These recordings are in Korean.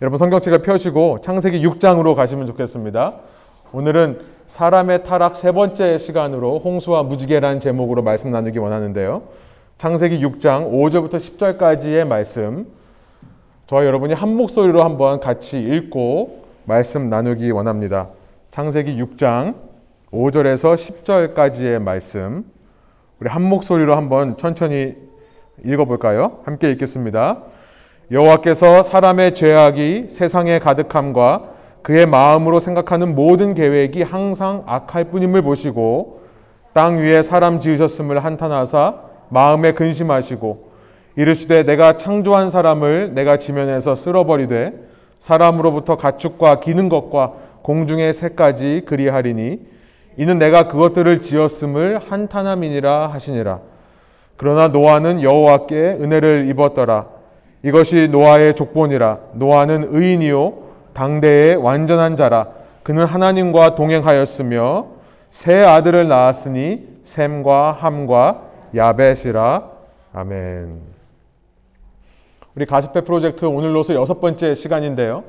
여러분 성경책을 펴시고 창세기 6장으로 가시면 좋겠습니다. 오늘은 사람의 타락 세 번째 시간으로 홍수와 무지개라는 제목으로 말씀 나누기 원하는데요. 창세기 6장 5절부터 10절까지의 말씀 저와 여러분이 한 목소리로 한번 같이 읽고 말씀 나누기 원합니다. 창세기 6장 5절에서 10절까지의 말씀 우리 한 목소리로 한번 천천히 읽어볼까요? 함께 읽겠습니다. 여호와께서 사람의 죄악이 세상에 가득함과 그의 마음으로 생각하는 모든 계획이 항상 악할 뿐임을 보시고 땅 위에 사람 지으셨음을 한탄하사 마음에 근심하시고 이르시되 내가 창조한 사람을 내가 지면에서 쓸어버리되 사람으로부터 가축과 기는 것과 공중의 새까지 그리하리니 이는 내가 그것들을 지었음을 한탄함이니라 하시니라. 그러나 노아는 여호와께 은혜를 입었더라 이것이 노아의 족본이라 노아는 의인이요 당대의 완전한 자라 그는 하나님과 동행하였으며 세 아들을 낳았으니 셈과 함과 야벳이라 아멘. 우리 가스페 프로젝트 오늘로서 여섯 번째 시간인데요.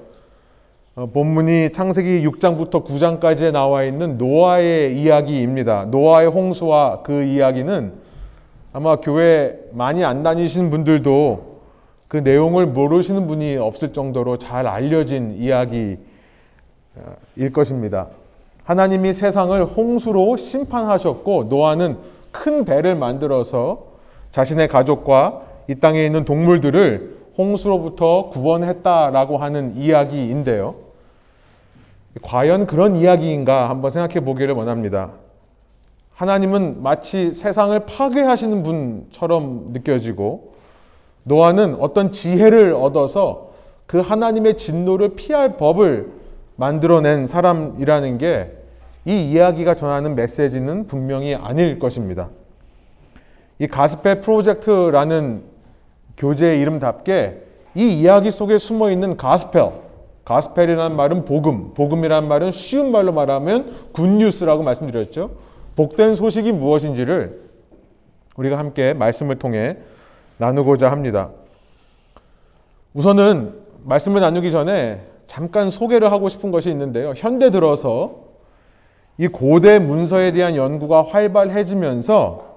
어, 본문이 창세기 6장부터 9장까지에 나와 있는 노아의 이야기입니다. 노아의 홍수와 그 이야기는 아마 교회 많이 안 다니신 분들도 그 내용을 모르시는 분이 없을 정도로 잘 알려진 이야기일 것입니다. 하나님이 세상을 홍수로 심판하셨고 노아는 큰 배를 만들어서 자신의 가족과 이 땅에 있는 동물들을 홍수로부터 구원했다라고 하는 이야기인데요. 과연 그런 이야기인가 한번 생각해 보기를 원합니다. 하나님은 마치 세상을 파괴하시는 분처럼 느껴지고 노아는 어떤 지혜를 얻어서 그 하나님의 진노를 피할 법을 만들어낸 사람이라는 게 이 이야기가 전하는 메시지는 분명히 아닐 것입니다. 이 Gospel Project라는 교재의 이름답게 이 이야기 속에 숨어 있는 gospel, gospel이라는 말은 복음, 복음이라는 말은 쉬운 말로 말하면 good news라고 말씀드렸죠. 복된 소식이 무엇인지를 우리가 함께 말씀을 통해 나누고자 합니다. 우선은 말씀을 나누기 전에 잠깐 소개를 하고 싶은 것이 있는데요. 현대 들어서 이 고대 문서에 대한 연구가 활발해지면서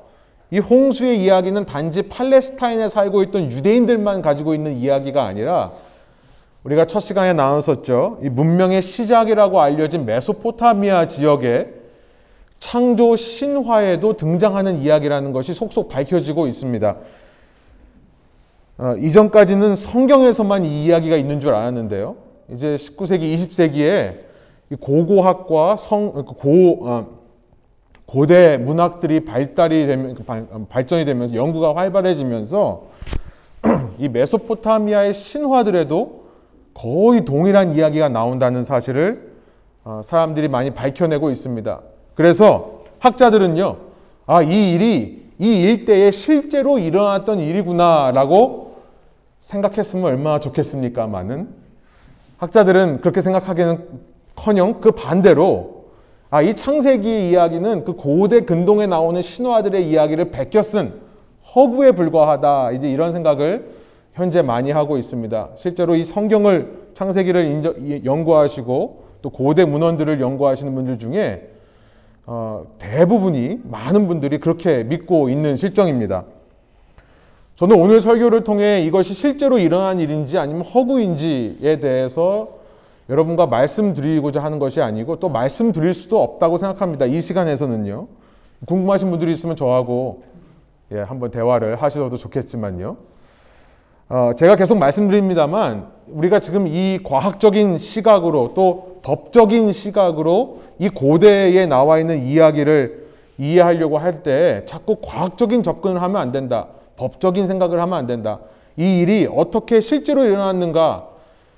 이 홍수의 이야기는 단지 팔레스타인에 살고 있던 유대인들만 가지고 있는 이야기가 아니라 우리가 첫 시간에 나눴었죠. 이 문명의 시작이라고 알려진 메소포타미아 지역의 창조 신화에도 등장하는 이야기라는 것이 속속 밝혀지고 있습니다. 어, 이전까지는 성경에서만 이 이야기가 있는 줄 알았는데요. 이제 19세기, 20세기에 고고학과 성, 그 고, 어, 고대 문학들이 발달이 되면, 그 어, 발전이 되면서 연구가 활발해지면서 이 메소포타미아의 신화들에도 거의 동일한 이야기가 나온다는 사실을 어, 사람들이 많이 밝혀내고 있습니다. 그래서 학자들은요, 아, 이 일이 이 일대에 실제로 일어났던 일이구나라고 생각했으면 얼마나 좋겠습니까만은 학자들은 그렇게 생각하기는 커녕 그 반대로 아, 이 창세기 이야기는 그 고대 근동에 나오는 신화들의 이야기를 베껴 쓴 허구에 불과하다. 이제 이런 생각을 현재 많이 하고 있습니다. 실제로 이 성경을 창세기를 인저, 연구하시고 또 고대 문헌들을 연구하시는 분들 중에 어, 대부분이 많은 분들이 그렇게 믿고 있는 실정입니다. 저는 오늘 설교를 통해 이것이 실제로 일어난 일인지 아니면 허구인지에 대해서 여러분과 말씀드리고자 하는 것이 아니고 또 말씀드릴 수도 없다고 생각합니다. 이 시간에서는요. 궁금하신 분들이 있으면 저하고 예, 한번 대화를 하셔도 좋겠지만요. 어, 제가 계속 말씀드립니다만 우리가 지금 이 과학적인 시각으로 또 법적인 시각으로 이 고대에 나와 있는 이야기를 이해하려고 할 때 자꾸 과학적인 접근을 하면 안 된다. 법적인 생각을 하면 안 된다. 이 일이 어떻게 실제로 일어났는가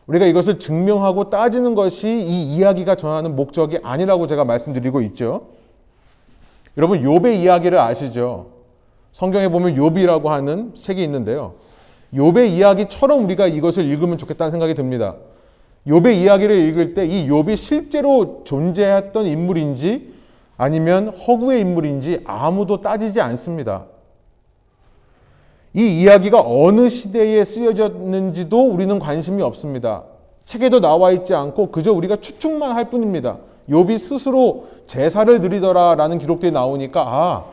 우리가 이것을 증명하고 따지는 것이 이 이야기가 전하는 목적이 아니라고 제가 말씀드리고 있죠. 여러분 욥의 이야기를 아시죠? 성경에 보면 욥이라고 하는 책이 있는데요. 욥의 이야기처럼 우리가 이것을 읽으면 좋겠다는 생각이 듭니다. 욥의 이야기를 읽을 때 이 욥이 실제로 존재했던 인물인지 아니면 허구의 인물인지 아무도 따지지 않습니다. 이 이야기가 어느 시대에 쓰여졌는지도 우리는 관심이 없습니다. 책에도 나와 있지 않고 그저 우리가 추측만 할 뿐입니다. 욥이 스스로 제사를 드리더라라는 기록들이 나오니까 아,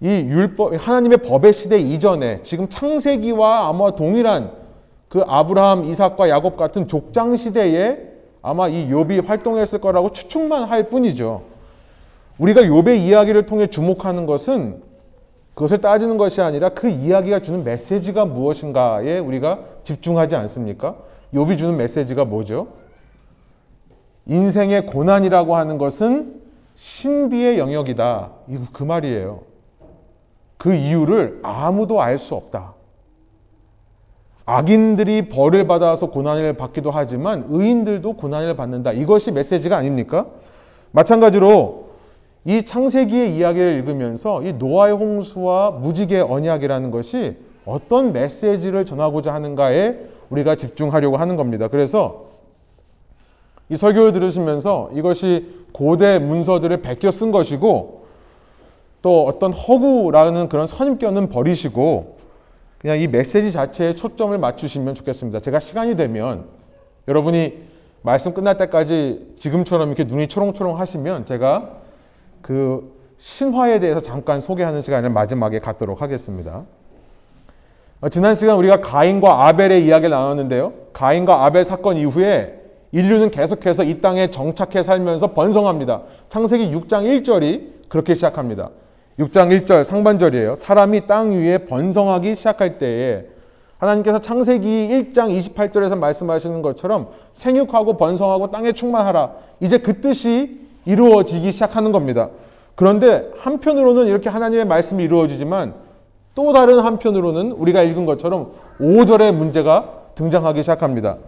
이 율법 하나님의 법의 시대 이전에 지금 창세기와 아마 동일한 그 아브라함, 이삭과 야곱 같은 족장 시대에 아마 이 욥이 활동했을 거라고 추측만 할 뿐이죠. 우리가 욥의 이야기를 통해 주목하는 것은 그것을 따지는 것이 아니라 그 이야기가 주는 메시지가 무엇인가에 우리가 집중하지 않습니까? 욥이 주는 메시지가 뭐죠? 인생의 고난이라고 하는 것은 신비의 영역이다. 이거 그 말이에요. 그 이유를 아무도 알 수 없다. 악인들이 벌을 받아서 고난을 받기도 하지만 의인들도 고난을 받는다. 이것이 메시지가 아닙니까? 마찬가지로 이 창세기의 이야기를 읽으면서 이 노아의 홍수와 무지개 언약이라는 것이 어떤 메시지를 전하고자 하는가에 우리가 집중하려고 하는 겁니다. 그래서 이 설교를 들으시면서 이것이 고대 문서들을 베껴 쓴 것이고 또 어떤 허구라는 그런 선입견은 버리시고 그냥 이 메시지 자체에 초점을 맞추시면 좋겠습니다. 제가 시간이 되면 여러분이 말씀 끝날 때까지 지금처럼 이렇게 눈이 초롱초롱 하시면 제가 그 신화에 대해서 잠깐 소개하는 시간을 마지막에 갖도록 하겠습니다. 어, 지난 시간 우리가 가인과 아벨의 이야기를 나눴는데요. 가인과 아벨 사건 이후에 인류는 계속해서 이 땅에 정착해 살면서 번성합니다. 창세기 6장 1절이 그렇게 시작합니다. 6장 1절 상반절이에요. 사람이 땅 위에 번성하기 시작할 때에 하나님께서 창세기 1장 28절에서 말씀하시는 것처럼 생육하고 번성하고 땅에 충만하라. 이제 그 뜻이 이루어지기 시작하는 겁니다. 그런데 한편으로는 이렇게 하나님의 말씀이 이루어지지만 또 다른 한편으로는 우리가 읽은 것처럼 5절의 문제가 등장하기 시작합니다.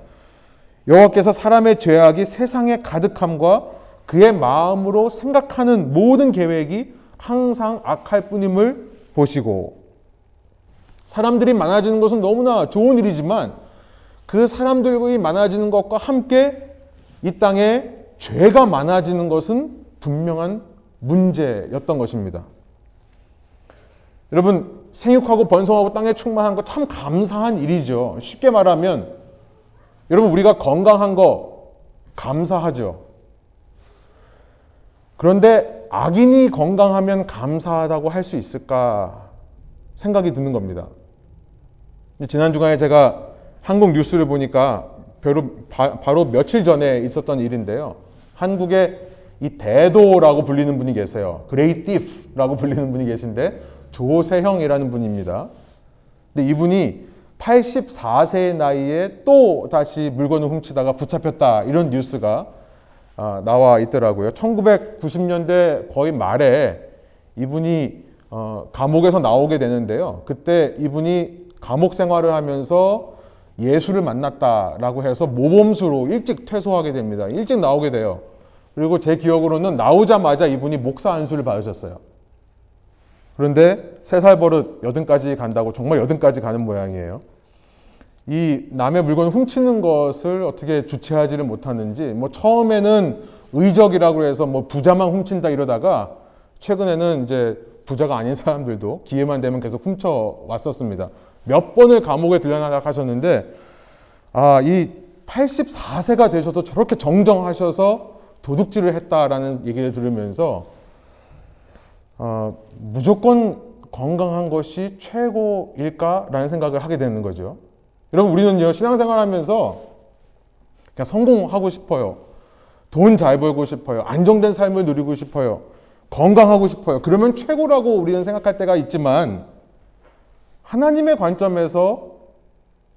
여호와께서 사람의 죄악이 세상에 가득함과 그의 마음으로 생각하는 모든 계획이 항상 악할 뿐임을 보시고 사람들이 많아지는 것은 너무나 좋은 일이지만 그 사람들이 많아지는 것과 함께 이 땅에 죄가 많아지는 것은 분명한 문제였던 것입니다. 여러분 생육하고 번성하고 땅에 충만한 거 참 감사한 일이죠. 쉽게 말하면 여러분 우리가 건강한 거 감사하죠. 그런데 악인이 건강하면 감사하다고 할 수 있을까 생각이 드는 겁니다. 지난 주간에 제가 한국 뉴스를 보니까 바로, 바로 며칠 전에 있었던 일인데요. 한국에 이 대도라고 불리는 분이 계세요. great thief라고 불리는 분이 계신데 조세형이라는 분입니다. 근데 이분이 84세의 나이에 또 다시 물건을 훔치다가 붙잡혔다 이런 뉴스가 아, 나와 있더라고요. 1990년대 거의 말에 이분이 어, 감옥에서 나오게 되는데요. 그때 이분이 감옥 생활을 하면서 예수를 만났다라고 해서 모범수로 일찍 퇴소하게 됩니다. 일찍 나오게 돼요. 그리고 제 기억으로는 나오자마자 이분이 목사 안수를 받으셨어요. 그런데 세 살 버릇 여든까지 간다고 정말 여든까지 가는 모양이에요. 이 남의 물건을 훔치는 것을 어떻게 주체하지를 못하는지 뭐 처음에는 의적이라고 해서 뭐 부자만 훔친다 이러다가 최근에는 이제 부자가 아닌 사람들도 기회만 되면 계속 훔쳐 왔었습니다. 몇 번을 감옥에 들여나가셨는데 아, 이 84세가 되셔도 저렇게 정정하셔서 도둑질을 했다라는 얘기를 들으면서 어, 무조건 건강한 것이 최고일까라는 생각을 하게 되는 거죠. 여러분 우리는요 신앙생활 하면서 그냥 성공하고 싶어요. 돈 잘 벌고 싶어요. 안정된 삶을 누리고 싶어요. 건강하고 싶어요. 그러면 최고라고 우리는 생각할 때가 있지만 하나님의 관점에서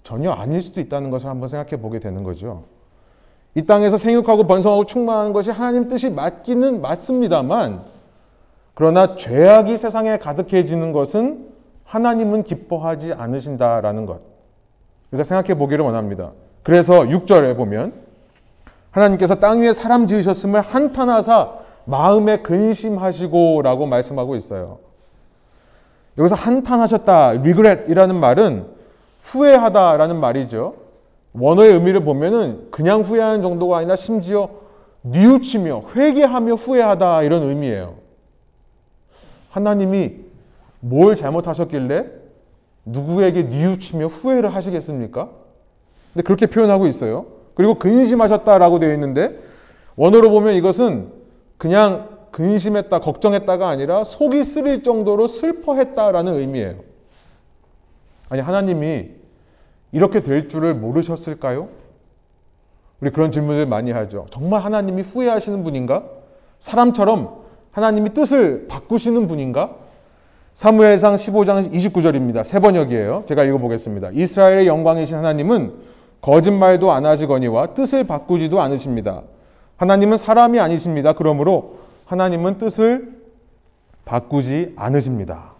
전혀 아닐 수도 있다는 것을 한번 생각해 보게 되는 거죠. 이 땅에서 생육하고 번성하고 충만하는 것이 하나님 뜻이 맞기는 맞습니다만 그러나 죄악이 세상에 가득해지는 것은 하나님은 기뻐하지 않으신다라는 것. 우리가 생각해 보기를 원합니다. 그래서 6절에 보면 하나님께서 땅 위에 사람 지으셨음을 한탄하사 마음에 근심하시고 라고 말씀하고 있어요. 여기서 한탄하셨다, regret이라는 말은 후회하다라는 말이죠. 원어의 의미를 보면은 그냥 후회하는 정도가 아니라 심지어 뉘우치며 회개하며 후회하다 이런 의미예요. 하나님이 뭘 잘못하셨길래 누구에게 뉘우치며 후회를 하시겠습니까? 근데 그렇게 표현하고 있어요. 그리고 근심하셨다라고 되어 있는데 원어로 보면 이것은 그냥 근심했다, 걱정했다가 아니라 속이 쓰릴 정도로 슬퍼했다라는 의미예요. 아니, 하나님이 이렇게 될 줄을 모르셨을까요? 우리 그런 질문을 많이 하죠. 정말 하나님이 후회하시는 분인가? 사람처럼 하나님이 뜻을 바꾸시는 분인가? 사무엘상 15장 29절입니다. 세 번역이에요. 제가 읽어보겠습니다. 이스라엘의 영광이신 하나님은 거짓말도 안 하시거니와 뜻을 바꾸지도 않으십니다. 하나님은 사람이 아니십니다. 그러므로 하나님은 뜻을 바꾸지 않으십니다.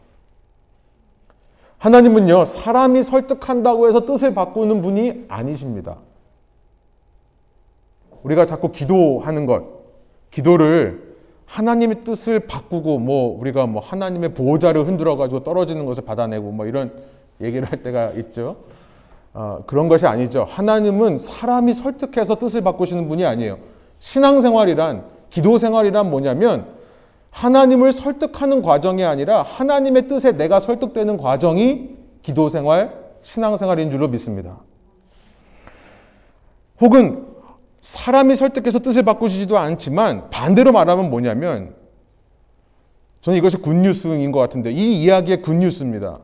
하나님은요, 사람이 설득한다고 해서 뜻을 바꾸는 분이 아니십니다. 우리가 자꾸 기도하는 것, 기도를 하나님의 뜻을 바꾸고 뭐 우리가 뭐 하나님의 보호자를 흔들어 가지고 떨어지는 것을 받아내고 뭐 이런 얘기를 할 때가 있죠. 어, 그런 것이 아니죠. 하나님은 사람이 설득해서 뜻을 바꾸시는 분이 아니에요. 신앙생활이란 기도 생활이란 뭐냐면 하나님을 설득하는 과정이 아니라 하나님의 뜻에 내가 설득되는 과정이 기도 생활, 신앙 생활인 줄로 믿습니다. 혹은 사람이 설득해서 뜻을 바꾸시지도 않지만 반대로 말하면 뭐냐면 저는 이것이 굿뉴스인 것 같은데 이 이야기의 굿뉴스입니다.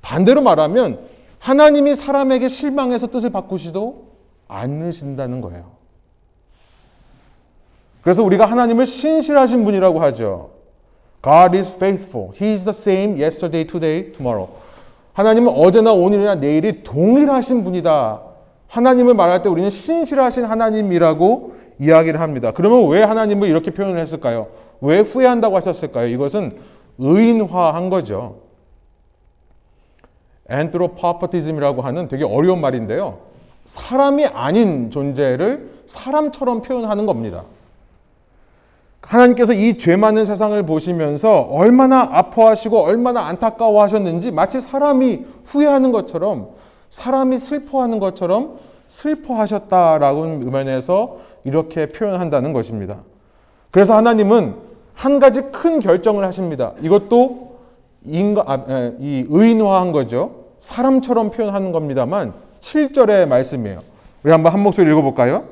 반대로 말하면 하나님이 사람에게 실망해서 뜻을 바꾸시도 않으신다는 거예요. 그래서 우리가 하나님을 신실하신 분이라고 하죠. God is faithful. He is the same yesterday, today, tomorrow. 하나님은 어제나 오늘이나 내일이 동일하신 분이다. 하나님을 말할 때 우리는 신실하신 하나님이라고 이야기를 합니다. 그러면 왜 하나님을 이렇게 표현을 했을까요? 왜 후회한다고 하셨을까요? 이것은 의인화한 거죠. 엔트로파퍼티즘이라고 하는 되게 어려운 말인데요. 사람이 아닌 존재를 사람처럼 표현하는 겁니다. 하나님께서 이 죄 많은 세상을 보시면서 얼마나 아파하시고 얼마나 안타까워하셨는지 마치 사람이 후회하는 것처럼 사람이 슬퍼하는 것처럼 슬퍼하셨다라는 의면에서 이렇게 표현한다는 것입니다. 그래서 하나님은 한 가지 큰 결정을 하십니다. 이것도 인가, 아, 이 의인화한 거죠. 사람처럼 표현하는 겁니다만 7절의 말씀이에요. 우리 한번 한 목소리 읽어볼까요?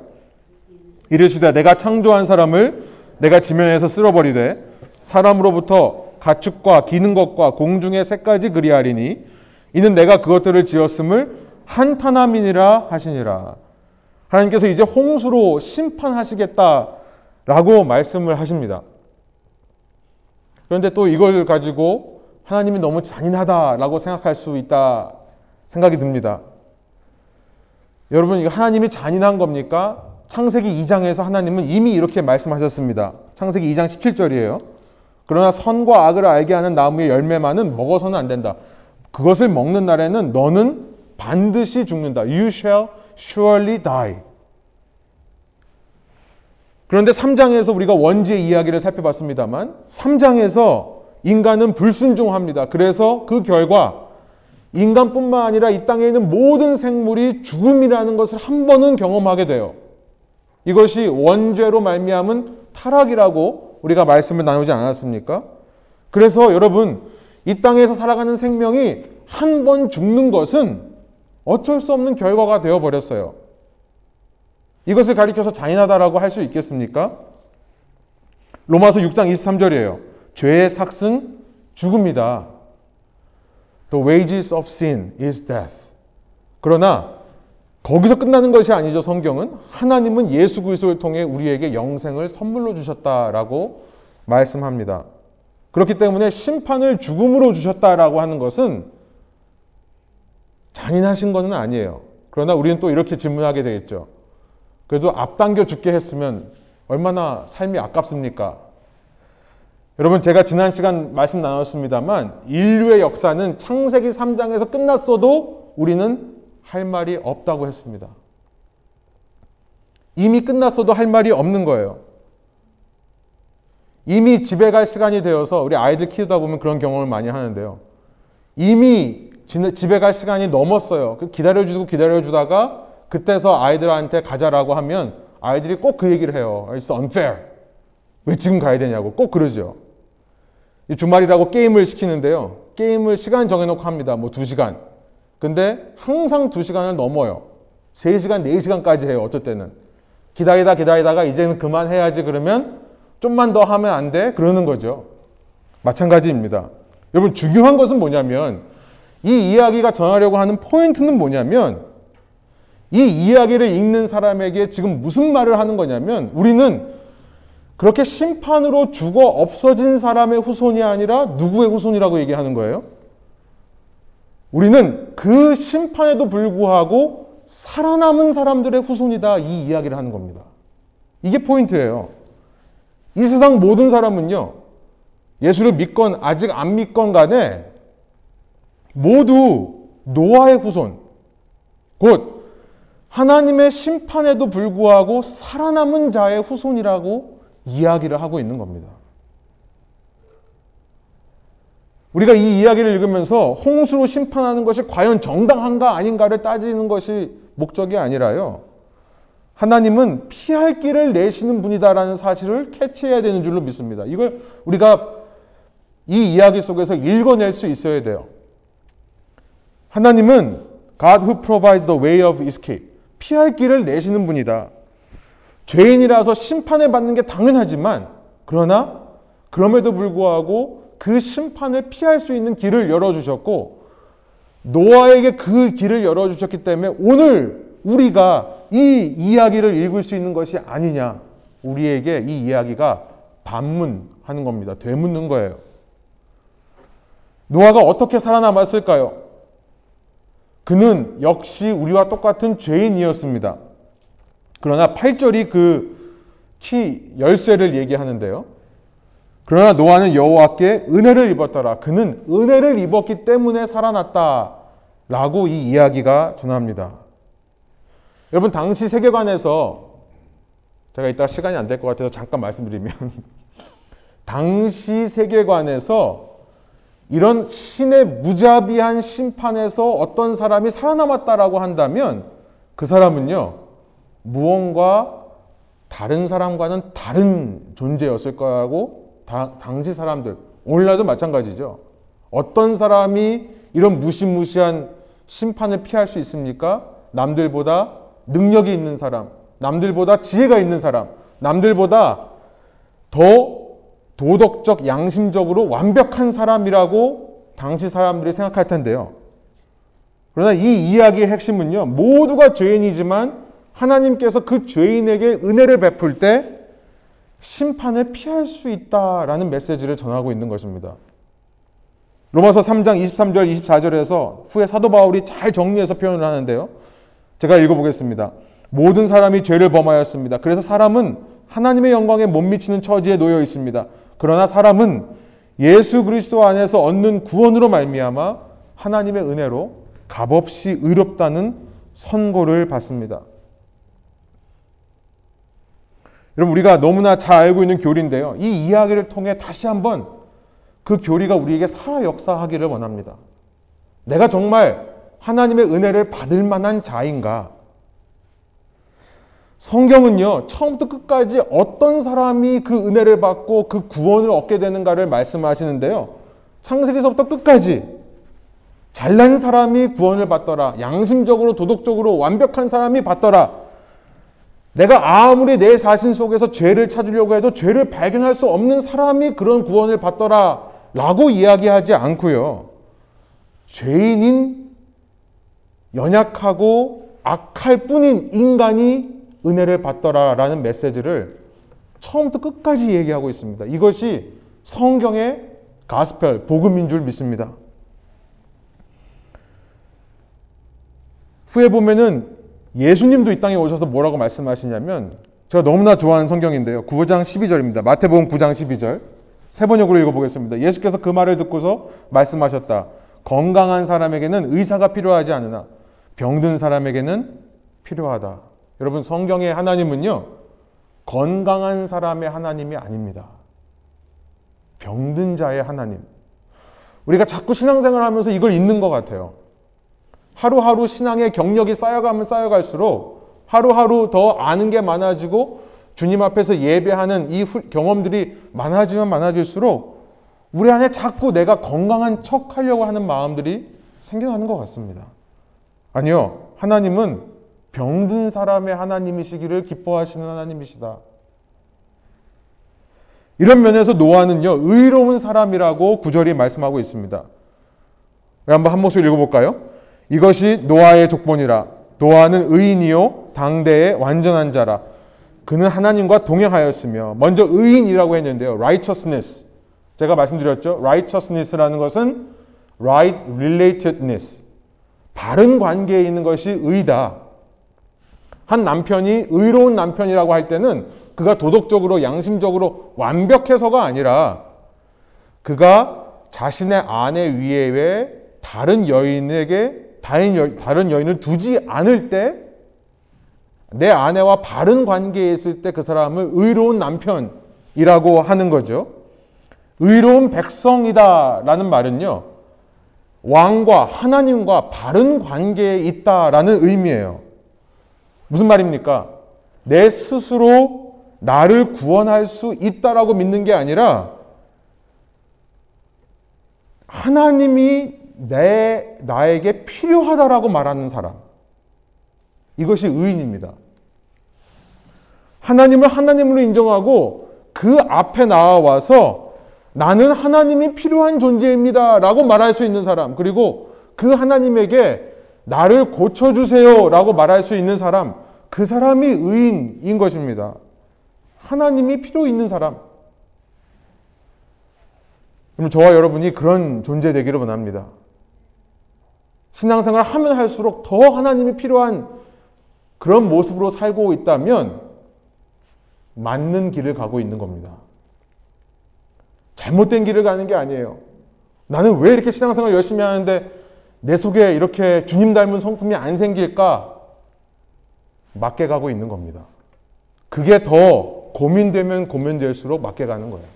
이르시되 내가 창조한 사람을 내가 지면에서 쓸어버리되 사람으로부터 가축과 기는 것과 공중의 새까지 그리하리니 이는 내가 그것들을 지었음을 한탄함이니라 하시니라. 하나님께서 이제 홍수로 심판하시겠다라고 말씀을 하십니다. 그런데 또 이걸 가지고 하나님이 너무 잔인하다라고 생각할 수 있다 생각이 듭니다. 여러분, 이거 하나님이 잔인한 겁니까? 창세기 2장에서 하나님은 이미 이렇게 말씀하셨습니다. 창세기 2장 17절이에요. 그러나 선과 악을 알게 하는 나무의 열매만은 먹어서는 안 된다. 그것을 먹는 날에는 너는 반드시 죽는다. You shall surely die. 그런데 3장에서 우리가 원죄의 이야기를 살펴봤습니다만 3장에서 인간은 불순종합니다. 그래서 그 결과 인간뿐만 아니라 이 땅에 있는 모든 생물이 죽음이라는 것을 한 번은 경험하게 돼요. 이것이 원죄로 말미암은 타락이라고 우리가 말씀을 나누지 않았습니까? 그래서 여러분 이 땅에서 살아가는 생명이 한 번 죽는 것은 어쩔 수 없는 결과가 되어 버렸어요. 이것을 가리켜서 잔인하다라고 할 수 있겠습니까? 로마서 6장 23절이에요. 죄의 삭은 죽음이다. The wages of sin is death. 그러나 거기서 끝나는 것이 아니죠. 성경은 하나님은 예수 그리스도를 통해 우리에게 영생을 선물로 주셨다라고 말씀합니다. 그렇기 때문에 심판을 죽음으로 주셨다라고 하는 것은 잔인하신 것은 아니에요. 그러나 우리는 또 이렇게 질문하게 되겠죠. 그래도 앞당겨 죽게 했으면 얼마나 삶이 아깝습니까? 여러분, 제가 지난 시간 말씀 나눴습니다만, 인류의 역사는 창세기 3장에서 끝났어도 우리는 할 말이 없다고 했습니다. 이미 끝났어도 할 말이 없는 거예요. 이미 집에 갈 시간이 되어서 우리 아이들 키우다 보면 그런 경험을 많이 하는데요. 이미 집에 갈 시간이 넘었어요. 그 기다려주고 기다려주다가 그때서 아이들한테 가자라고 하면 아이들이 꼭 그 얘기를 해요. It's unfair. 왜 지금 가야 되냐고 꼭 그러죠. 주말이라고 게임을 시키는데요. 게임을 시간 정해놓고 합니다. 뭐두 시간. 근데 항상 두 시간을 넘어요. 3시간, 4시간까지 해요. 어떨 때는. 기다리다 기다리다가 이제는 그만해야지 그러면 좀만 더 하면 안 돼? 그러는 거죠. 마찬가지입니다. 여러분 중요한 것은 뭐냐면 이 이야기가 전하려고 하는 포인트는 뭐냐면 이 이야기를 읽는 사람에게 지금 무슨 말을 하는 거냐면 우리는 그렇게 심판으로 죽어 없어진 사람의 후손이 아니라 누구의 후손이라고 얘기하는 거예요? 우리는 그 심판에도 불구하고 살아남은 사람들의 후손이다 이 이야기를 하는 겁니다. 이게 포인트예요. 이 세상 모든 사람은요, 예수를 믿건 아직 안 믿건 간에 모두 노아의 후손, 곧 하나님의 심판에도 불구하고 살아남은 자의 후손이라고 이야기를 하고 있는 겁니다. 우리가 이 이야기를 읽으면서 홍수로 심판하는 것이 과연 정당한가 아닌가를 따지는 것이 목적이 아니라요. 하나님은 피할 길을 내시는 분이다라는 사실을 캐치해야 되는 줄로 믿습니다. 이걸 우리가 이 이야기 속에서 읽어낼 수 있어야 돼요. 하나님은 God who provides the way of escape. 피할 길을 내시는 분이다. 죄인이라서 심판을 받는 게 당연하지만, 그러나, 그럼에도 불구하고 그 심판을 피할 수 있는 길을 열어주셨고, 노아에게 그 길을 열어주셨기 때문에 오늘 우리가 이 이야기를 읽을 수 있는 것이 아니냐. 우리에게 이 이야기가 반문하는 겁니다. 되묻는 거예요. 노아가 어떻게 살아남았을까요? 그는 역시 우리와 똑같은 죄인이었습니다. 그러나 8절이 그 키 열쇠를 얘기하는데요. 그러나 노아는 여호와께 은혜를 입었더라. 그는 은혜를 입었기 때문에 살아났다. 라고 이 이야기가 전합니다. 여러분 당시 세계관에서 제가 이따 시간이 안 될 것 같아서 잠깐 말씀드리면 당시 세계관에서 이런 신의 무자비한 심판에서 어떤 사람이 살아남았다라고 한다면 그 사람은요, 무언가 다른 사람과는 다른 존재였을 거라고 다, 당시 사람들, 오늘날도 마찬가지죠. 어떤 사람이 이런 무시무시한 심판을 피할 수 있습니까? 남들보다 능력이 있는 사람, 남들보다 지혜가 있는 사람, 남들보다 더 도덕적, 양심적으로 완벽한 사람이라고 당시 사람들이 생각할 텐데요. 그러나 이 이야기의 핵심은요, 모두가 죄인이지만 하나님께서 그 죄인에게 은혜를 베풀 때 심판을 피할 수 있다라는 메시지를 전하고 있는 것입니다. 로마서 3장 23절, 24절에서 후에 사도 바울이 잘 정리해서 표현을 하는데요. 제가 읽어보겠습니다. 모든 사람이 죄를 범하였습니다. 그래서 사람은 하나님의 영광에 못 미치는 처지에 놓여 있습니다. 그러나 사람은 예수 그리스도 안에서 얻는 구원으로 말미암아 하나님의 은혜로 값없이 의롭다는 선고를 받습니다. 여러분 우리가 너무나 잘 알고 있는 교리인데요. 이 이야기를 통해 다시 한번 그 교리가 우리에게 살아 역사하기를 원합니다. 내가 정말 하나님의 은혜를 받을 만한 자인가? 성경은요, 처음부터 끝까지 어떤 사람이 그 은혜를 받고 그 구원을 얻게 되는가를 말씀하시는데요. 창세기서부터 끝까지 잘난 사람이 구원을 받더라. 양심적으로, 도덕적으로 완벽한 사람이 받더라. 내가 아무리 내 자신 속에서 죄를 찾으려고 해도 죄를 발견할 수 없는 사람이 그런 구원을 받더라. 라고 이야기하지 않고요. 죄인인 연약하고 악할 뿐인 인간이 은혜를 받더라라는 메시지를 처음부터 끝까지 얘기하고 있습니다. 이것이 성경의 가스펠, 복음인 줄 믿습니다. 후에 보면은 예수님도 이 땅에 오셔서 뭐라고 말씀하시냐면 제가 너무나 좋아하는 성경인데요. 9장 12절입니다. 마태복음 9장 12절. 세 번역으로 읽어보겠습니다. 예수께서 그 말을 듣고서 말씀하셨다. 건강한 사람에게는 의사가 필요하지 않으나 병든 사람에게는 필요하다. 여러분 성경의 하나님은요. 건강한 사람의 하나님이 아닙니다. 병든 자의 하나님. 우리가 자꾸 신앙생활 하면서 이걸 잊는 것 같아요. 하루하루 신앙의 경력이 쌓여가면 쌓여갈수록 하루하루 더 아는 게 많아지고 주님 앞에서 예배하는 이 경험들이 많아지면 많아질수록 우리 안에 자꾸 내가 건강한 척 하려고 하는 마음들이 생겨나는 것 같습니다. 아니요. 하나님은 병든 사람의 하나님이시기를 기뻐하시는 하나님이시다. 이런 면에서 노아는요, 의로운 사람이라고 구절이 말씀하고 있습니다. 한번 한 목소리 읽어볼까요? 이것이 노아의 족본이라. 노아는 의인이요, 당대의 완전한 자라. 그는 하나님과 동행하였으며, 먼저 의인이라고 했는데요, righteousness. 제가 말씀드렸죠. righteousness라는 것은 right relatedness. 바른 관계에 있는 것이 의다. 한 남편이 의로운 남편이라고 할 때는 그가 도덕적으로 양심적으로 완벽해서가 아니라 그가 자신의 아내 위에 다른 여인에게 다른 여인을 두지 않을 때 내 아내와 바른 관계에 있을 때 그 사람을 의로운 남편이라고 하는 거죠. 의로운 백성이다라는 말은요. 왕과 하나님과 바른 관계에 있다라는 의미예요. 무슨 말입니까? 내 스스로 나를 구원할 수 있다라고 믿는 게 아니라 하나님이 내 나에게 필요하다라고 말하는 사람. 이것이 의인입니다. 하나님을 하나님으로 인정하고 그 앞에 나와서 나는 하나님이 필요한 존재입니다. 라고 말할 수 있는 사람. 그리고 그 하나님에게 나를 고쳐주세요. 라고 말할 수 있는 사람. 그 사람이 의인인 것입니다. 하나님이 필요 있는 사람. 그럼 저와 여러분이 그런 존재 되기를 원합니다. 신앙생활 하면 할수록 더 하나님이 필요한 그런 모습으로 살고 있다면 맞는 길을 가고 있는 겁니다. 잘못된 길을 가는 게 아니에요. 나는 왜 이렇게 신앙생활 열심히 하는데 내 속에 이렇게 주님 닮은 성품이 안 생길까? 맞게 가고 있는 겁니다. 그게 더 고민되면 고민될수록 맞게 가는 거예요.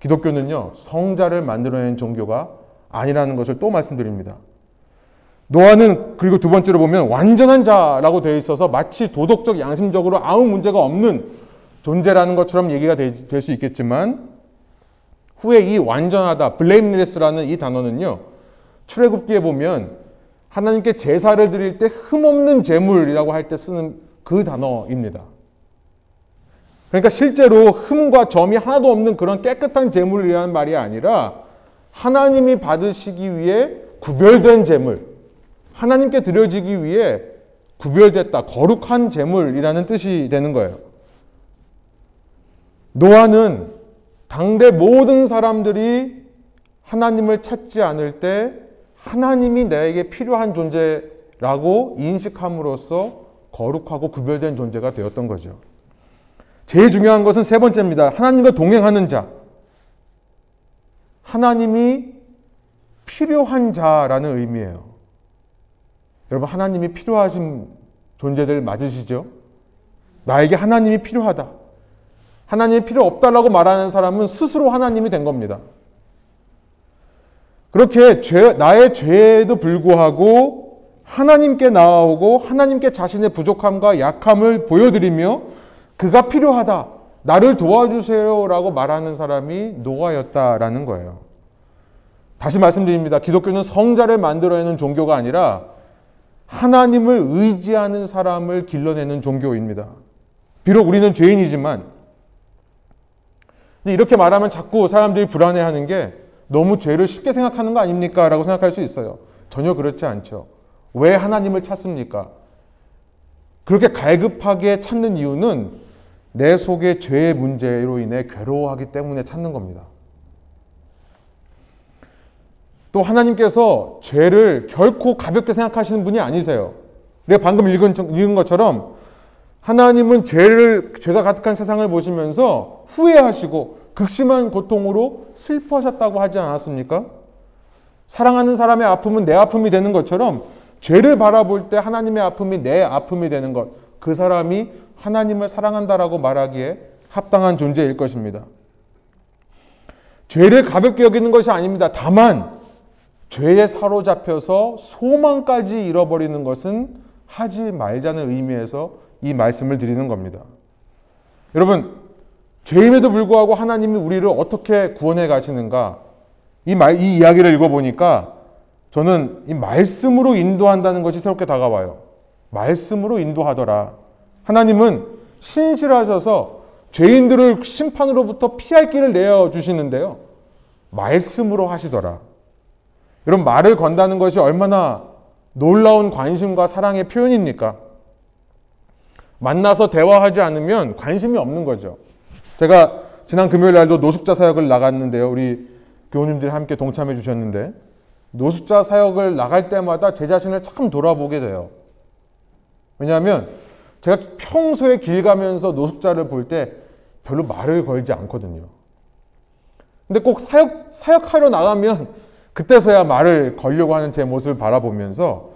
기독교는요, 성자를 만들어낸 종교가 아니라는 것을 또 말씀드립니다. 노아는 그리고 두 번째로 보면 완전한 자라고 되어 있어서 마치 도덕적 양심적으로 아무 문제가 없는 존재라는 것처럼 얘기가 될 수 있겠지만 후에 이 완전하다, blameless라는 이 단어는요. 출애굽기에 보면 하나님께 제사를 드릴 때 흠없는 제물이라고 할 때 쓰는 그 단어입니다. 그러니까 실제로 흠과 점이 하나도 없는 그런 깨끗한 제물이라는 말이 아니라 하나님이 받으시기 위해 구별된 제물, 하나님께 드려지기 위해 구별됐다, 거룩한 제물이라는 뜻이 되는 거예요. 노아는 당대 모든 사람들이 하나님을 찾지 않을 때 하나님이 나에게 필요한 존재라고 인식함으로써 거룩하고 구별된 존재가 되었던 거죠. 제일 중요한 것은 세 번째입니다. 하나님과 동행하는 자. 하나님이 필요한 자라는 의미예요. 여러분, 하나님이 필요하신 존재들 맞으시죠? 나에게 하나님이 필요하다. 하나님이 필요 없다라고 말하는 사람은 스스로 하나님이 된 겁니다. 그렇게 죄, 나의 죄에도 불구하고 하나님께 나아오고 하나님께 자신의 부족함과 약함을 보여드리며 그가 필요하다. 나를 도와주세요. 라고 말하는 사람이 노아였다라는 거예요. 다시 말씀드립니다. 기독교는 성자를 만들어내는 종교가 아니라 하나님을 의지하는 사람을 길러내는 종교입니다. 비록 우리는 죄인이지만 이렇게 말하면 자꾸 사람들이 불안해하는 게 너무 죄를 쉽게 생각하는 거 아닙니까? 라고 생각할 수 있어요. 전혀 그렇지 않죠. 왜 하나님을 찾습니까? 그렇게 갈급하게 찾는 이유는 내 속의 죄의 문제로 인해 괴로워하기 때문에 찾는 겁니다. 또 하나님께서 죄를 결코 가볍게 생각하시는 분이 아니세요. 우리가 방금 읽은, 읽은 것처럼 하나님은 죄를, 죄가 가득한 세상을 보시면서 후회하시고 극심한 고통으로 슬퍼하셨다고 하지 않았습니까? 사랑하는 사람의 아픔은 내 아픔이 되는 것처럼 죄를 바라볼 때 하나님의 아픔이 내 아픔이 되는 것. 그 사람이 하나님을 사랑한다라고 말하기에 합당한 존재일 것입니다. 죄를 가볍게 여기는 것이 아닙니다. 다만 죄에 사로잡혀서 소망까지 잃어버리는 것은 하지 말자는 의미에서 이 말씀을 드리는 겁니다. 여러분, 죄임에도 불구하고 하나님이 우리를 어떻게 구원해 가시는가? 이, 말, 이 이야기를 읽어보니까 저는 이 말씀으로 인도한다는 것이 새롭게 다가와요. 말씀으로 인도하더라. 하나님은 신실하셔서 죄인들을 심판으로부터 피할 길을 내어 주시는데요. 말씀으로 하시더라. 여러분 말을 건다는 것이 얼마나 놀라운 관심과 사랑의 표현입니까? 만나서 대화하지 않으면 관심이 없는 거죠. 제가 지난 금요일 날도 노숙자 사역을 나갔는데요. 우리 교우님들이 함께 동참해 주셨는데 노숙자 사역을 나갈 때마다 제 자신을 참 돌아보게 돼요. 왜냐하면 제가 평소에 길 가면서 노숙자를 볼 때 별로 말을 걸지 않거든요. 근데 꼭 사역, 사역하러 나가면 그때서야 말을 걸려고 하는 제 모습을 바라보면서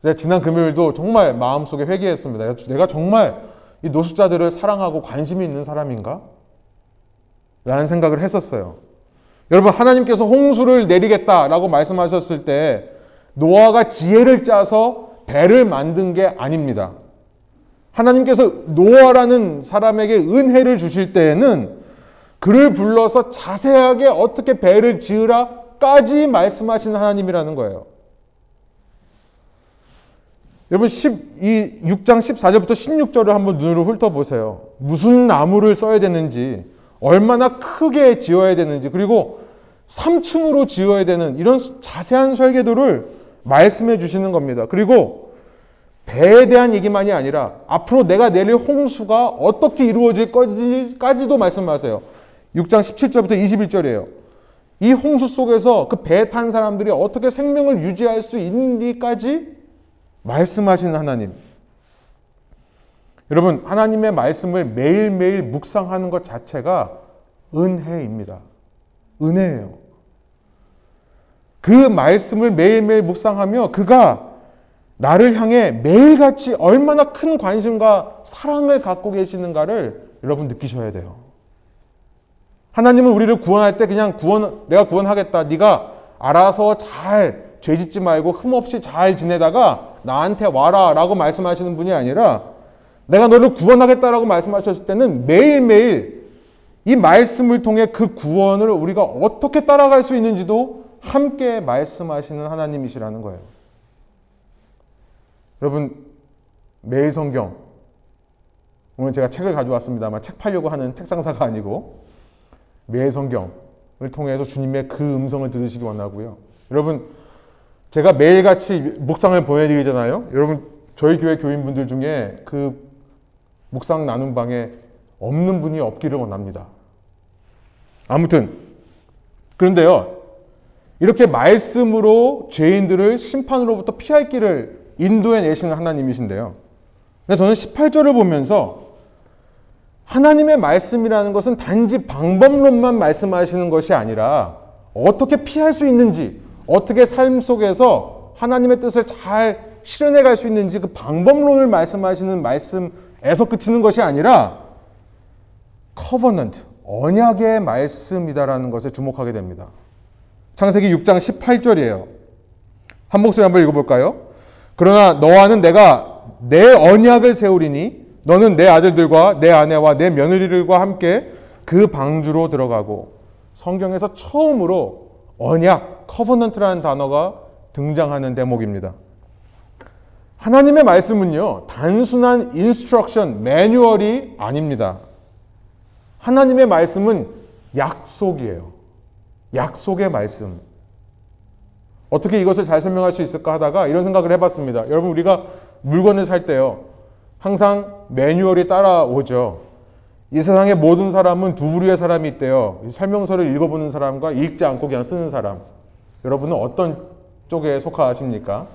제가 지난 금요일도 정말 마음속에 회개했습니다. 내가 정말 이 노숙자들을 사랑하고 관심이 있는 사람인가? 라는 생각을 했었어요. 여러분, 하나님께서 홍수를 내리겠다라고 말씀하셨을 때 노아가 지혜를 짜서 배를 만든 게 아닙니다. 하나님께서 노아라는 사람에게 은혜를 주실 때에는 그를 불러서 자세하게 어떻게 배를 지으라까지 말씀하신 하나님이라는 거예요. 여러분 12, 6장 14절부터 16절을 한번 눈으로 훑어보세요. 무슨 나무를 써야 되는지, 얼마나 크게 지어야 되는지, 그리고 3층으로 지어야 되는 이런 자세한 설계도를 말씀해 주시는 겁니다. 그리고 배에 대한 얘기만이 아니라 앞으로 내가 내릴 홍수가 어떻게 이루어질 것까지도 말씀하세요. 6장 17절부터 21절이에요. 이 홍수 속에서 그 배에 탄 사람들이 어떻게 생명을 유지할 수 있는지까지 말씀하시는 하나님. 여러분, 하나님의 말씀을 매일매일 묵상하는 것 자체가 은혜입니다. 은혜예요. 그 말씀을 매일매일 묵상하며 그가 나를 향해 매일같이 얼마나 큰 관심과 사랑을 갖고 계시는가를 여러분 느끼셔야 돼요. 하나님은 우리를 구원할 때 그냥 구원, 내가 구원하겠다. 네가 알아서 잘 죄짓지 말고 흠없이 잘 지내다가 나한테 와라 라고 말씀하시는 분이 아니라 내가 너를 구원하겠다라고 말씀하셨을 때는 매일매일 이 말씀을 통해 그 구원을 우리가 어떻게 따라갈 수 있는지도 함께 말씀하시는 하나님이시라는 거예요. 여러분, 매일 성경. 오늘 제가 책을 가져왔습니다만 책 팔려고 하는 책상사가 아니고 매일 성경을 통해서 주님의 그 음성을 들으시기 원하고요. 여러분, 제가 매일같이 묵상을 보내드리잖아요. 여러분, 저희 교회 교인분들 중에 그 묵상 나눔 방에 없는 분이 없기를 원합니다. 아무튼, 그런데요, 이렇게 말씀으로 죄인들을 심판으로부터 피할 길을 인도해 내시는 하나님이신데요. 저는 18절을 보면서 하나님의 말씀이라는 것은 단지 방법론만 말씀하시는 것이 아니라 어떻게 피할 수 있는지, 어떻게 삶 속에서 하나님의 뜻을 잘 실현해 갈 수 있는지 그 방법론을 말씀하시는 말씀 에서 그치는 것이 아니라 covenant, 언약의 말씀이다라는 것에 주목하게 됩니다. 창세기 6장 18절이에요. 한 목소리 한번 읽어볼까요? 그러나 너와는 내가 내 언약을 세우리니 너는 내 아들들과 내 아내와 내 며느리들과 함께 그 방주로 들어가고 성경에서 처음으로 언약, covenant라는 단어가 등장하는 대목입니다. 하나님의 말씀은요, 단순한 instruction, 매뉴얼이 아닙니다. 하나님의 말씀은 약속이에요. 약속의 말씀. 어떻게 이것을 잘 설명할 수 있을까 하다가 이런 생각을 해봤습니다. 여러분, 우리가 물건을 살 때요. 항상 매뉴얼이 따라오죠. 이 세상의 모든 사람은 두 부류의 사람이 있대요. 설명서를 읽어보는 사람과 읽지 않고 그냥 쓰는 사람. 여러분은 어떤 쪽에 속하십니까?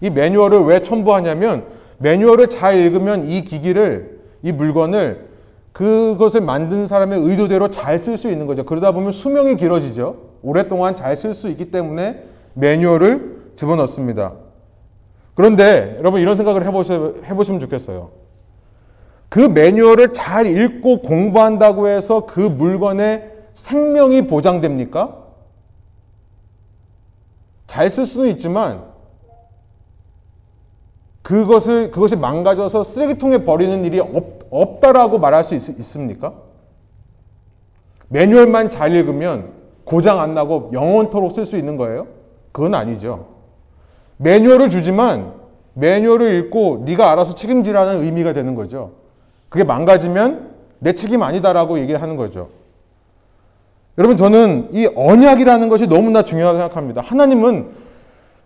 이 매뉴얼을 왜 첨부하냐면 매뉴얼을 잘 읽으면 이 기기를, 이 물건을 그것을 만든 사람의 의도대로 잘 쓸 수 있는 거죠. 그러다 보면 수명이 길어지죠. 오랫동안 잘 쓸 수 있기 때문에 매뉴얼을 집어넣습니다. 그런데 여러분 이런 생각을 해보시, 면 좋겠어요. 그 매뉴얼을 잘 읽고 공부한다고 해서 그 물건의 생명이 보장됩니까? 잘 쓸 수는 있지만 그것을 그것이 망가져서 쓰레기통에 버리는 일이 없, 없다라고 말할 수 있, 있습니까? 매뉴얼만 잘 읽으면 고장 안 나고 영원토록 쓸 수 있는 거예요? 그건 아니죠. 매뉴얼을 주지만 매뉴얼을 읽고 네가 알아서 책임지라는 의미가 되는 거죠. 그게 망가지면 내 책임 아니다라고 얘기를 하는 거죠. 여러분 저는 이 언약이라는 것이 너무나 중요하다고 생각합니다. 하나님은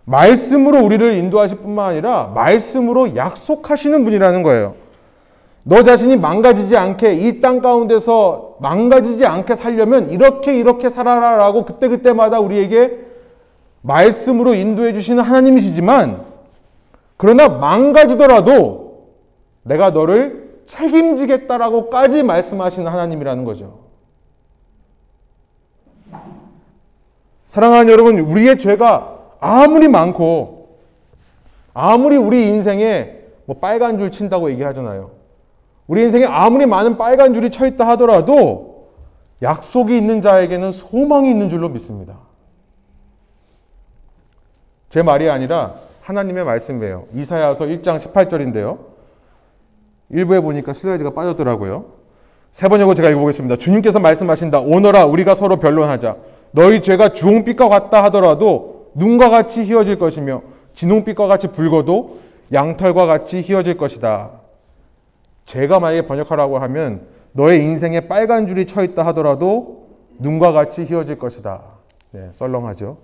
말씀으로 우리를 인도하실 뿐만 아니라 말씀으로 약속하시는 분이라는 거예요. 너 자신이 망가지지 않게 이 땅 가운데서 망가지지 않게 살려면 이렇게 이렇게 살아라라고 그때그때마다 우리에게 말씀으로 인도해 주시는 하나님이시지만 그러나 망가지더라도 내가 너를 책임지겠다라고까지 말씀하시는 하나님이라는 거죠. 사랑하는 여러분, 우리의 죄가 아무리 많고 아무리 우리 인생에 뭐 빨간 줄 친다고 얘기하잖아요. 우리 인생에 아무리 많은 빨간 줄이 쳐 있다 하더라도 약속이 있는 자에게는 소망이 있는 줄로 믿습니다. 제 말이 아니라 하나님의 말씀이에요. 이사야서 1장 18절인데요. 일부에 보니까 슬라이드가 빠졌더라고요. 세 번역으로 제가 읽어보겠습니다. 주님께서 말씀하신다. 오너라 우리가 서로 변론하자. 너희 죄가 주홍빛과 같다 하더라도 눈과 같이 휘어질 것이며 진홍빛과 같이 붉어도 양털과 같이 휘어질 것이다. 제가 만약에 번역하라고 하면 너의 인생에 빨간 줄이 쳐 있다 하더라도 눈과 같이 휘어질 것이다. 네, 썰렁하죠.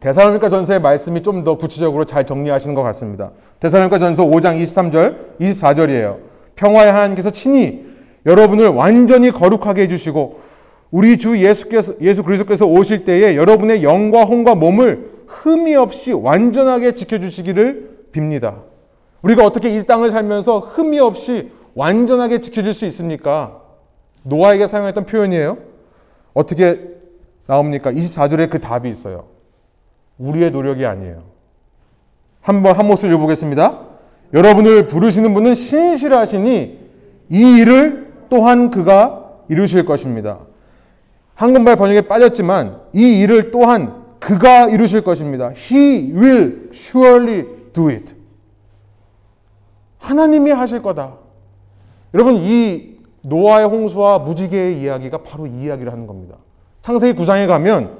대사로니까 전서의 말씀이 좀 더 구체적으로 잘 정리하시는 것 같습니다. 대사로니까 전서 5장 23절, 24절이에요. 평화의 하나님께서 친히 여러분을 완전히 거룩하게 해주시고 우리 주 예수께서, 예수 그리스도께서 오실 때에 여러분의 영과 혼과 몸을 흠이 없이 완전하게 지켜주시기를 빕니다. 우리가 어떻게 이 땅을 살면서 흠이 없이 완전하게 지켜질 수 있습니까? 노아에게 사용했던 표현이에요. 어떻게 나옵니까? 24절에 그 답이 있어요. 우리의 노력이 아니에요. 한번 한 목소리 보겠습니다. 여러분을 부르시는 분은 신실하시니 이 일을 또한 그가 이루실 것입니다. 한국말 번역에 빠졌지만 이 일을 또한 그가 이루실 것입니다. He will surely do it. 하나님이 하실 거다. 여러분 이 노아의 홍수와 무지개의 이야기가 바로 이 이야기를 하는 겁니다. 창세기 9장에 가면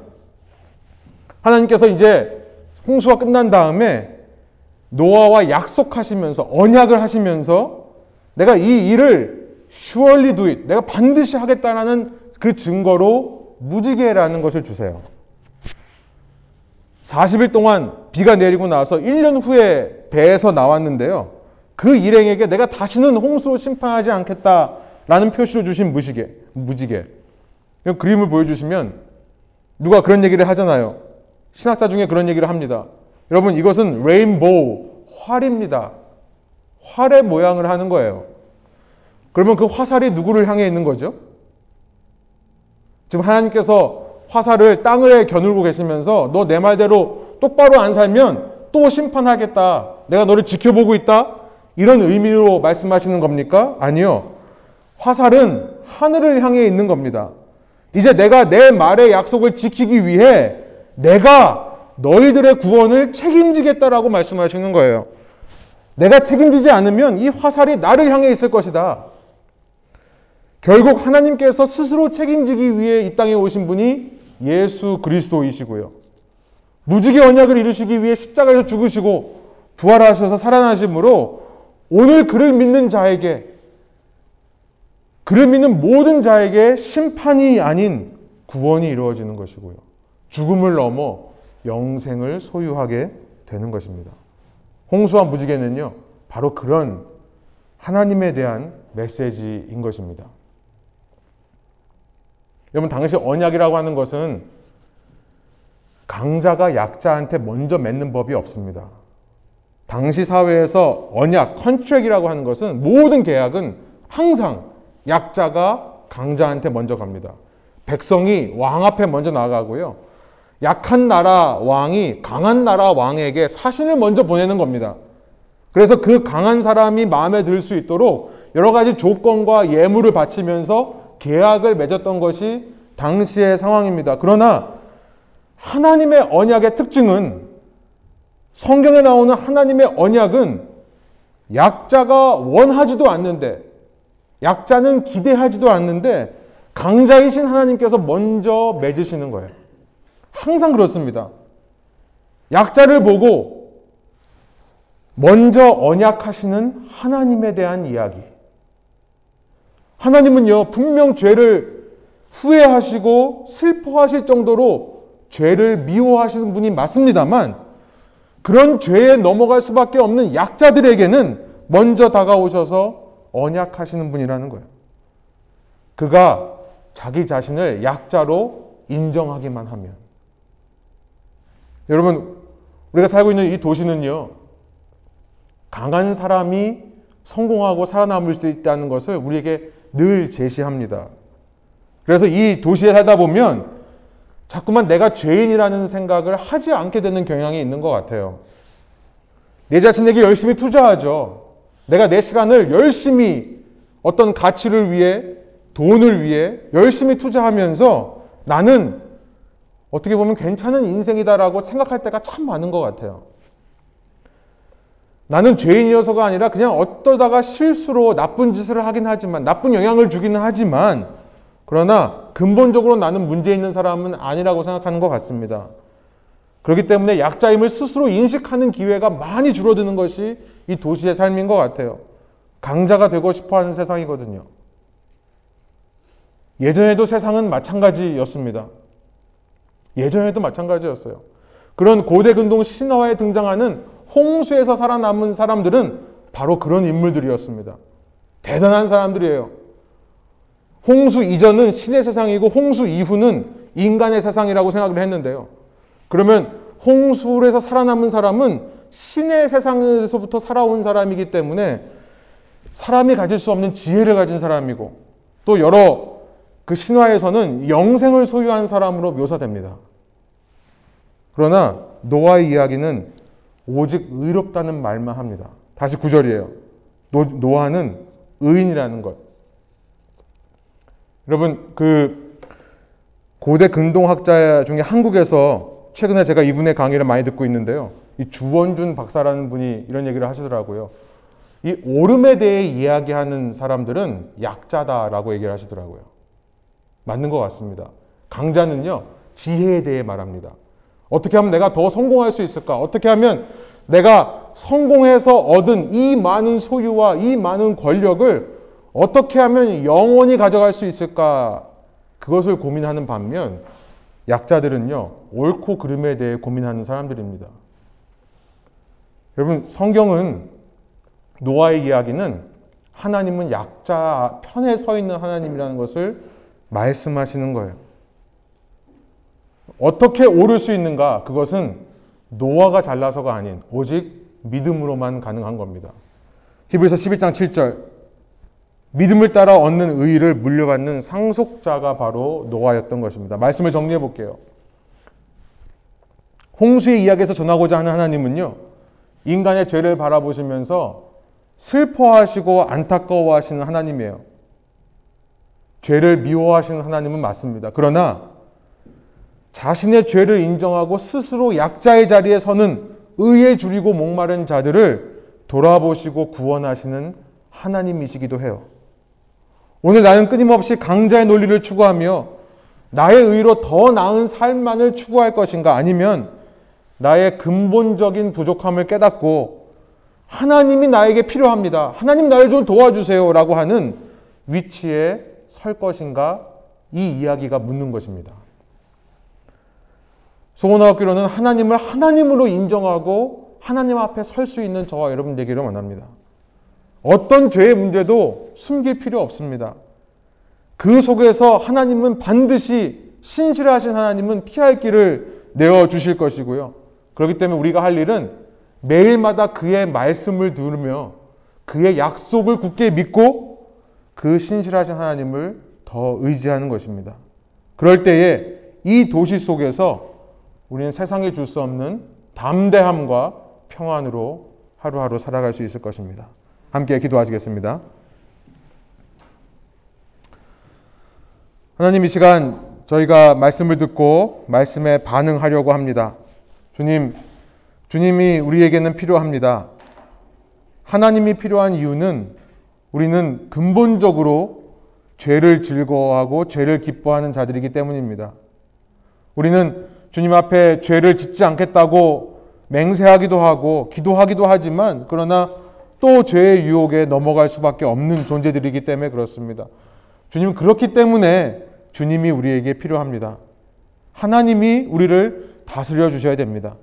하나님께서 이제 홍수가 끝난 다음에 노아와 약속하시면서 언약을 하시면서 내가 이 일을 surely do it. 내가 반드시 하겠다라는 그 증거로 무지개라는 것을 주세요. 40일 동안 비가 내리고 나서 1년 후에 배에서 나왔는데요. 그 일행에게 내가 다시는 홍수로 심판하지 않겠다라는 표시를 주신 무지개, 무지개. 그림을 보여주시면 누가 그런 얘기를 하잖아요. 신학자 중에 그런 얘기를 합니다. 여러분 이것은 레인보우 활입니다. 활의 모양을 하는 거예요. 그러면 그 화살이 누구를 향해 있는 거죠? 지금 하나님께서 화살을 땅을 겨누고 계시면서 너 내 말대로 똑바로 안 살면 또 심판하겠다. 내가 너를 지켜보고 있다. 이런 의미로 말씀하시는 겁니까? 아니요. 화살은 하늘을 향해 있는 겁니다. 이제 내가 내 말의 약속을 지키기 위해 내가 너희들의 구원을 책임지겠다라고 말씀하시는 거예요. 내가 책임지지 않으면 이 화살이 나를 향해 있을 것이다. 결국 하나님께서 스스로 책임지기 위해 이 땅에 오신 분이 예수 그리스도이시고요. 무지개 언약을 이루시기 위해 십자가에서 죽으시고 부활하셔서 살아나심으로 오늘 그를 믿는 자에게 그를 믿는 모든 자에게 심판이 아닌 구원이 이루어지는 것이고요. 죽음을 넘어 영생을 소유하게 되는 것입니다. 홍수와 무지개는요, 바로 그런 하나님에 대한 메시지인 것입니다. 여러분, 당시 언약이라고 하는 것은 강자가 약자한테 먼저 맺는 법이 없습니다. 당시 사회에서 언약, contract이라고 하는 것은 모든 계약은 항상 약자가 강자한테 먼저 갑니다. 백성이 왕 앞에 먼저 나가고요. 약한 나라 왕이 강한 나라 왕에게 사신을 먼저 보내는 겁니다. 그래서 그 강한 사람이 마음에 들 수 있도록 여러 가지 조건과 예물을 바치면서 계약을 맺었던 것이 당시의 상황입니다. 그러나 하나님의 언약의 특징은 성경에 나오는 하나님의 언약은 약자가 원하지도 않는데 약자는 기대하지도 않는데 강자이신 하나님께서 먼저 맺으시는 거예요. 항상 그렇습니다. 약자를 보고 먼저 언약하시는 하나님에 대한 이야기. 하나님은요, 분명 죄를 후회하시고 슬퍼하실 정도로 죄를 미워하시는 분이 맞습니다만, 그런 죄에 넘어갈 수밖에 없는 약자들에게는 먼저 다가오셔서 언약하시는 분이라는 거예요. 그가 자기 자신을 약자로 인정하기만 하면. 여러분, 우리가 살고 있는 이 도시는요, 강한 사람이 성공하고 살아남을 수 있다는 것을 우리에게 늘 제시합니다. 그래서 이 도시에 살다 보면 자꾸만 내가 죄인이라는 생각을 하지 않게 되는 경향이 있는 것 같아요. 내 자신에게 열심히 투자하죠. 내가 내 시간을 열심히 어떤 가치를 위해, 돈을 위해 열심히 투자하면서 나는 어떻게 보면 괜찮은 인생이다라고 생각할 때가 참 많은 것 같아요. 나는 죄인이어서가 아니라 그냥 어떠다가 실수로 나쁜 짓을 하긴 하지만, 나쁜 영향을 주기는 하지만, 그러나 근본적으로 나는 문제 있는 사람은 아니라고 생각하는 것 같습니다. 그렇기 때문에 약자임을 스스로 인식하는 기회가 많이 줄어드는 것이 이 도시의 삶인 것 같아요. 강자가 되고 싶어 하는 세상이거든요. 예전에도 세상은 마찬가지였습니다. 예전에도 마찬가지였어요. 그런 고대 근동 신화에 등장하는 홍수에서 살아남은 사람들은 바로 그런 인물들이었습니다. 대단한 사람들이에요. 홍수 이전은 신의 세상이고 홍수 이후는 인간의 세상이라고 생각을 했는데요. 그러면 홍수에서 살아남은 사람은 신의 세상에서부터 살아온 사람이기 때문에 사람이 가질 수 없는 지혜를 가진 사람이고 또 여러 그 신화에서는 영생을 소유한 사람으로 묘사됩니다. 그러나 노아의 이야기는 오직 의롭다는 말만 합니다. 다시 구절이에요. 노, 아는 의인이라는 것. 여러분 그 고대 근동학자 중에 한국에서 최근에 제가 이분의 강의를 많이 듣고 있는데요. 이 주원준 박사라는 분이 이런 얘기를 하시더라고요. 이 오름에 대해 이야기하는 사람들은 약자다라고 얘기를 하시더라고요. 맞는 것 같습니다. 강자는요, 지혜에 대해 말합니다. 어떻게 하면 내가 더 성공할 수 있을까? 어떻게 하면 내가 성공해서 얻은 이 많은 소유와 이 많은 권력을 어떻게 하면 영원히 가져갈 수 있을까? 그것을 고민하는 반면 약자들은요, 옳고 그름에 대해 고민하는 사람들입니다. 여러분, 성경은 노아의 이야기는 하나님은 약자 편에 서 있는 하나님이라는 것을 말씀하시는 거예요. 어떻게 오를 수 있는가? 그것은 노아가 잘나서가 아닌 오직 믿음으로만 가능한 겁니다. 히브리서 11장 7절 믿음을 따라 얻는 의의를 물려받는 상속자가 바로 노아였던 것입니다. 말씀을 정리해 볼게요. 홍수의 이야기에서 전하고자 하는 하나님은요, 인간의 죄를 바라보시면서 슬퍼하시고 안타까워하시는 하나님이에요. 죄를 미워하시는 하나님은 맞습니다. 그러나 자신의 죄를 인정하고 스스로 약자의 자리에 서는 의에 줄이고 목마른 자들을 돌아보시고 구원하시는 하나님이시기도 해요. 오늘 나는 끊임없이 강자의 논리를 추구하며 나의 의로 더 나은 삶만을 추구할 것인가 아니면 나의 근본적인 부족함을 깨닫고 하나님이 나에게 필요합니다. 하나님 나를 좀 도와주세요. 라고 하는 위치에 설 것인가 이 이야기가 묻는 것입니다. 소원하옵기로는 하나님을 하나님으로 인정하고 하나님 앞에 설 수 있는 저와 여러분 되기를 원합니다. 어떤 죄의 문제도 숨길 필요 없습니다. 그 속에서 하나님은 반드시 신실하신 하나님은 피할 길을 내어 주실 것이고요. 그렇기 때문에 우리가 할 일은 매일마다 그의 말씀을 들으며 그의 약속을 굳게 믿고 그 신실하신 하나님을 더 의지하는 것입니다. 그럴 때에 이 도시 속에서 우리는 세상에 줄수 없는 담대함과 평안으로 하루하루 살아갈 수 있을 것입니다. 함께 기도하시겠습니다. 하나님 이 시간 저희가 말씀을 듣고 말씀에 반응하려고 합니다. 주님, 주님이 우리에게는 필요합니다. 하나님이 필요한 이유는 우리는 근본적으로 죄를 즐거워하고 죄를 기뻐하는 자들이기 때문입니다. 우리는 주님 앞에 죄를 짓지 않겠다고 맹세하기도 하고 기도하기도 하지만 그러나 또 죄의 유혹에 넘어갈 수밖에 없는 존재들이기 때문에 그렇습니다. 주님 그렇기 때문에 주님이 우리에게 필요합니다. 하나님이 우리를 다스려 주셔야 됩니다.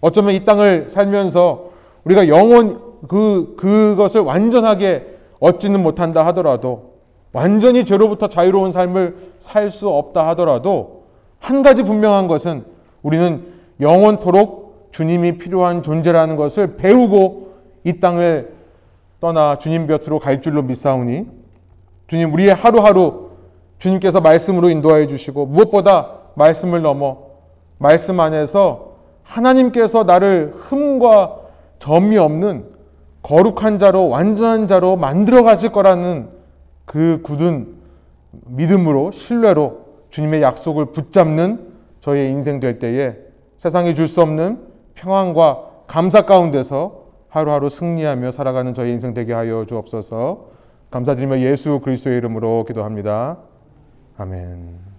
어쩌면 이 땅을 살면서 우리가 영원 그 그것을 완전하게 얻지는 못한다 하더라도 완전히 죄로부터 자유로운 삶을 살 수 없다 하더라도 한 가지 분명한 것은 우리는 영원토록 주님이 필요한 존재라는 것을 배우고 이 땅을 떠나 주님 곁으로 갈 줄로 믿사오니 주님 우리의 하루하루 주님께서 말씀으로 인도하여 주시고 무엇보다 말씀을 넘어 말씀 안에서 하나님께서 나를 흠과 점이 없는 거룩한 자로 완전한 자로 만들어 가실 거라는 그 굳은 믿음으로 신뢰로 주님의 약속을 붙잡는 저의 인생 될 때에 세상이 줄 수 없는 평안과 감사 가운데서 하루하루 승리하며 살아가는 저의 인생 되게 하여 주옵소서. 감사드리며 예수 그리스도의 이름으로 기도합니다. 아멘.